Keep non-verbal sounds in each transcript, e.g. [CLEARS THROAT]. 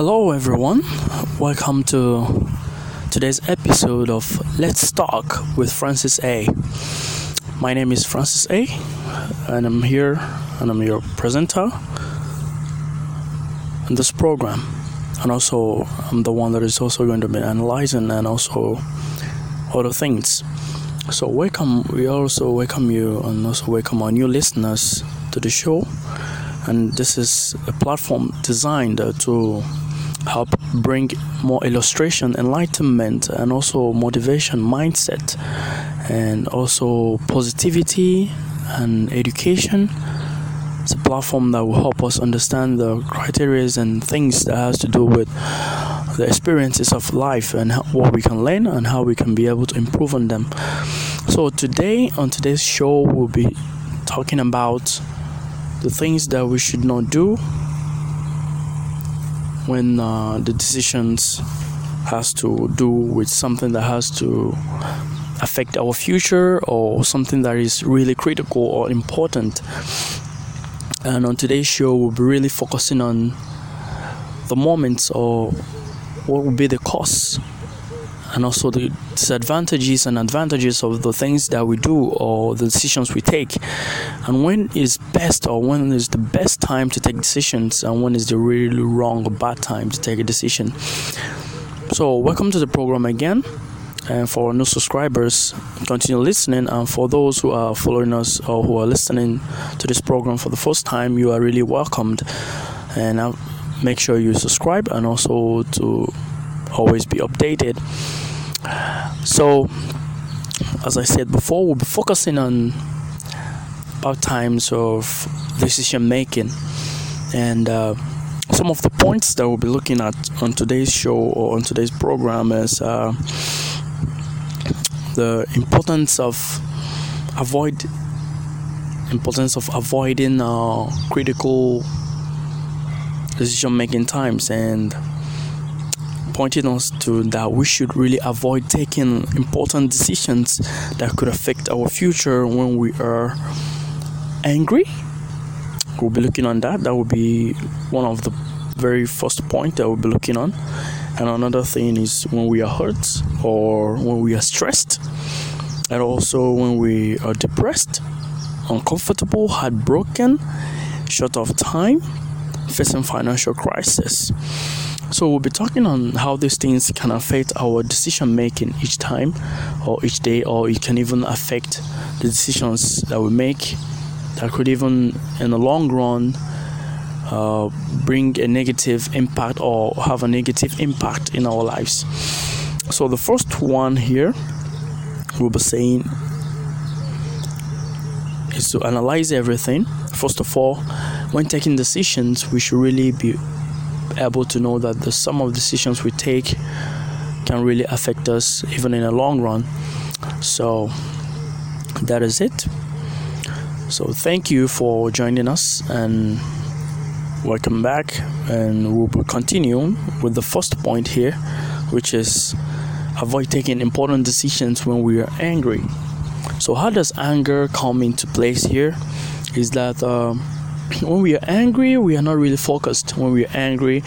Hello, everyone. Welcome to today's episode of Let's Talk with Francis A. My name is Francis A, and I'm here and I'm your presenter in this program. And also, I'm the one that is also going to be analyzing and also other things. So, welcome. We also welcome you and also welcome our new listeners to the show. And this is a platform designed to help bring more illustration, enlightenment, and also motivation, mindset, and also positivity and education. It's a platform that will help us understand the criteria and things that has to do with the experiences of life and what we can learn and how we can be able to improve on them. So today on today's show we'll be talking about the things that we should not do when uh, the decisions has to do with something that has to affect our future or something that is really critical or important. And on today's show, we'll be really focusing on the moments or what will be the costs and also the disadvantages and advantages of the things that we do or the decisions we take. And when is best or when is the best time to take decisions and when is the really wrong or bad time to take a decision. So welcome to the program again and for new subscribers continue listening. And for those who are following us or who are listening to this program for the first time you are really welcomed. And I'll make sure you subscribe and also to always be updated. So, as I said before, we'll be focusing on about times of decision making. And uh, some of the points that we'll be looking at on today's show or on today's program is uh, the importance of avoid importance of avoiding uh, critical decision making times and pointing us to that we should really avoid taking important decisions that could affect our future when we are angry. We'll be looking on that. That will be one of the very first point that we'll be looking on. And another thing is when we are hurt or when we are stressed, and also when we are depressed, uncomfortable, heartbroken, short of time, facing financial crisis. So we'll be talking on how these things can affect our decision making each time or each day or it can even affect the decisions that we make that could even in the long run uh, bring a negative impact or have a negative impact in our lives. So the first one here we'll be saying is to analyze everything. First of all, when taking decisions, we should really be able to know that the sum of decisions we take can really affect us even in the long run. So that is it. So thank you for joining us and welcome back. And we'll continue with the first point here, which is avoid taking important decisions when we are angry. So how does anger come into place here? Is that um, [CLEARS THROAT] when we are angry, we are not really focused. When we are angry,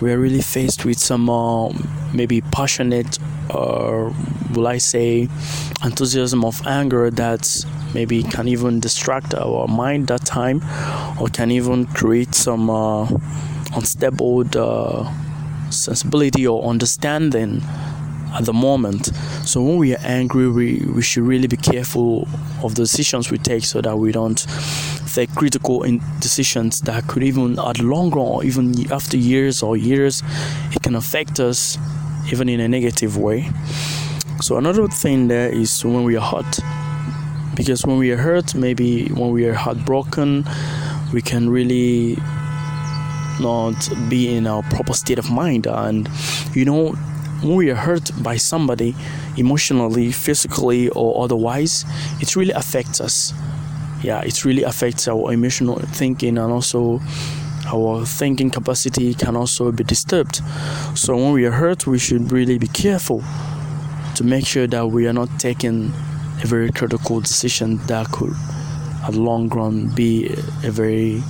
we are really faced with some uh, maybe passionate, uh, will I say, enthusiasm of anger that maybe can even distract our mind that time, or can even create some uh, unstable uh, sensibility or understanding at the moment. So when we are angry, we, we should really be careful of the decisions we take so that we don't take critical decisions that could even at the long run or even after years or years it can affect us even in a negative way. So another thing there is when we are hurt because when we are hurt maybe when we are heartbroken we can really not be in our proper state of mind. And you know when we are hurt by somebody emotionally, physically, or otherwise, it really affects us. yeah it really affects our emotional thinking and also our thinking capacity can also be disturbed. So when we are hurt we should really be careful to make sure that we are not taking a very critical decision that could at long run be a very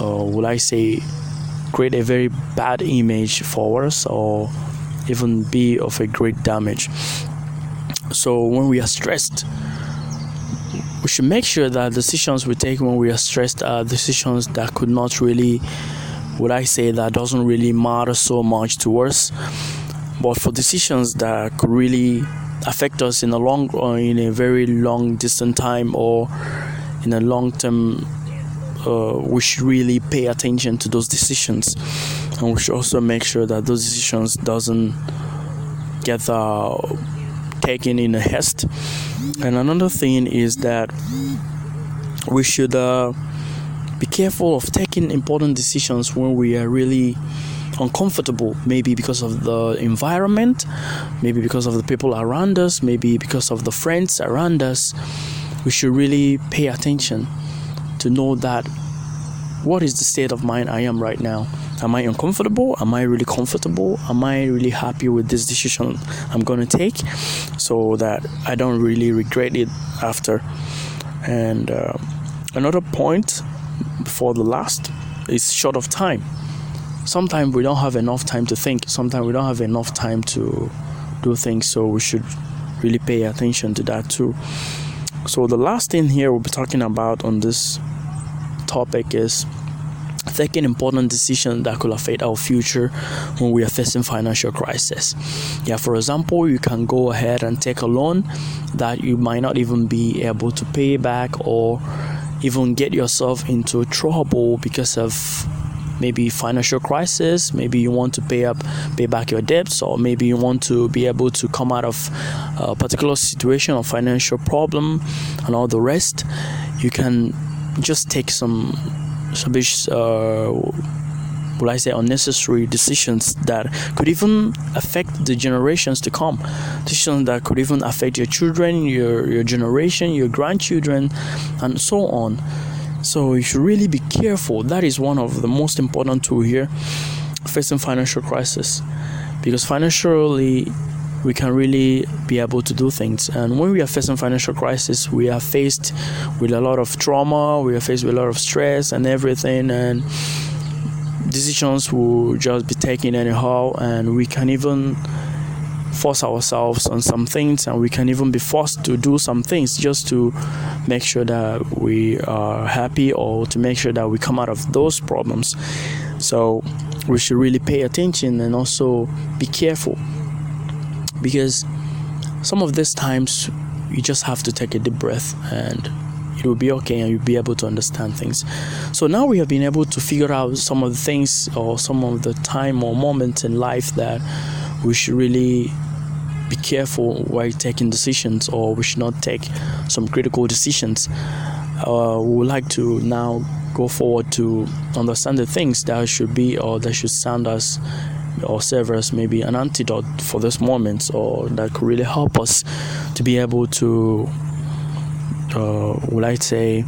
uh, i say create a very bad image for us or even be of a great damage. So when we are stressed we should make sure that decisions we take when we are stressed are decisions that could not really would I say that doesn't really matter so much to us but for decisions that could really affect us in a long or in a very long distant time or in a long term uh, we should really pay attention to those decisions. And we should also make sure that those decisions doesn't get uh, taken in a haste. And another thing is that we should uh, be careful of taking important decisions when we are really uncomfortable. Maybe because of the environment maybe because of the people around us maybe because of the friends around us. We should really pay attention to know that what is the state of mind I am right now. Am I uncomfortable? Am I really comfortable? Am I really happy with this decision I'm going to take so that I don't really regret it after? And uh, another point before the last is short of time sometimes we don't have enough time to think sometimes we don't have enough time to do things so we should really pay attention to that too so the last thing here we'll be talking about on this topic is taking important decisions that could affect our future when we are facing financial crisis. Yeah, for example, you can go ahead and take a loan that you might not even be able to pay back or even get yourself into trouble because of maybe financial crisis maybe you want to pay up pay back your debts or maybe you want to be able to come out of a particular situation or financial problem and all the rest you can just take some some uh, will I say unnecessary decisions that could even affect the generations to come. Decisions that could even affect your children your your generation your grandchildren and so on so you should really be careful that is one of the most important tool here facing financial crisis because financially we can really be able to do things. And when we are facing financial crisis, we are faced with a lot of trauma, we are faced with a lot of stress and everything, and decisions will just be taken anyhow, and we can even force ourselves on some things, and we can even be forced to do some things just to make sure that we are happy or to make sure that we come out of those problems. So we should really pay attention and also be careful because some of these times you just have to take a deep breath and it will be okay and you'll be able to understand things. So now we have been able to figure out some of the things or some of the time or moments in life that we should really be careful while taking decisions or we should not take some critical decisions. Uh, we would like to now go forward to understand the things that should be or that should sound us or serve as maybe an antidote for this moment or that could really help us to be able to uh, would I say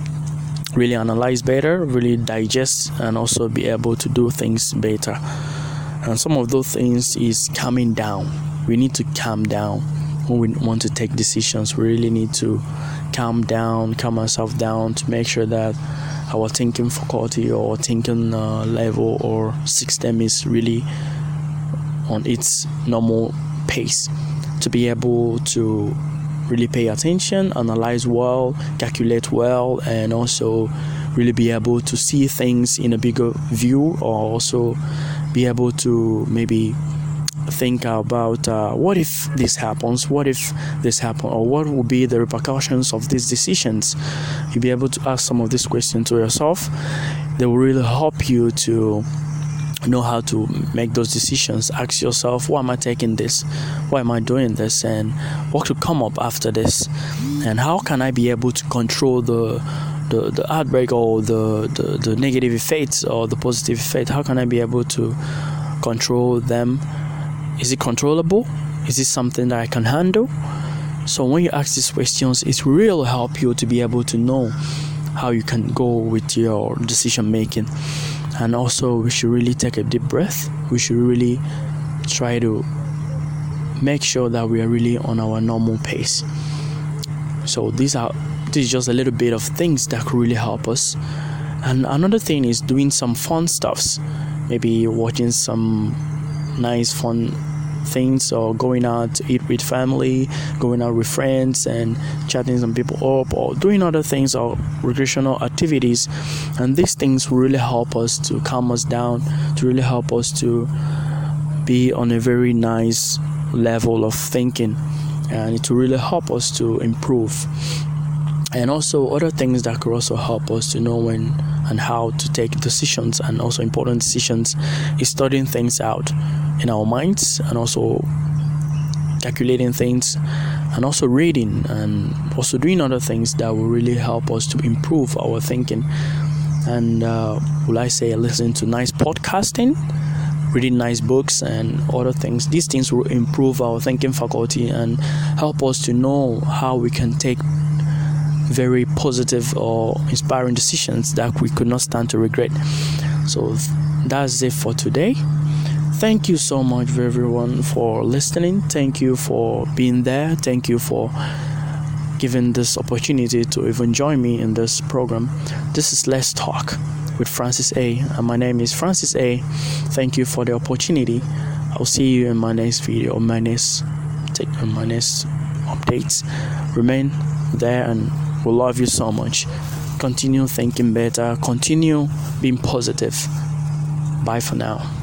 really analyze better really digest and also be able to do things better and some of those things is calming down. We need to calm down when we want to take decisions. We really need to calm down calm ourselves down to make sure that our thinking faculty or thinking uh, level or system is really on its normal pace to be able to really pay attention, analyze well, calculate well, and also really be able to see things in a bigger view or also be able to maybe think about uh, what if this happens? What if this happens or what will be the repercussions of these decisions? You'll be able to ask some of these questions to yourself. They will really help you to know how to make those decisions. Ask yourself why am i taking this? Why am i doing this? And what could come up after this? And how can i be able to control the the, the outbreak or the, the, the negative effects or the positive effect how can i be able to control them? Is it controllable? Is this something that i can handle? So when you ask these questions it will help you to be able to know how you can go with your decision making. And also we should really take a deep breath. We should really try to make sure that we are really on our normal pace. So these are this is just a little bit of things that could really help us. And another thing is doing some fun stuffs. Maybe watching some nice fun things or going out to eat with family, going out with friends and chatting some people up or doing other things or recreational activities. And these things really help us to calm us down, to really help us to be on a very nice level of thinking. And it will really help us to improve and also other things that could also help us to know when and how to take decisions and also important decisions is studying things out in our minds and also calculating things and also reading and also doing other things that will really help us to improve our thinking. And uh, will i say listen to nice podcasting reading nice books and other things. These things will improve our thinking faculty and help us to know how we can take very positive or inspiring decisions that we could not stand to regret. So that's it for today. Thank you so much everyone for listening. Thank you for being there. Thank you for giving this opportunity to even join me in this program. This is let's talk with francis a. And my name is francis a. Thank you for the opportunity. I'll see you in my next video. My next take my next updates. Remain there and we'll love you so much. Continue thinking better. Continue being positive. Bye for now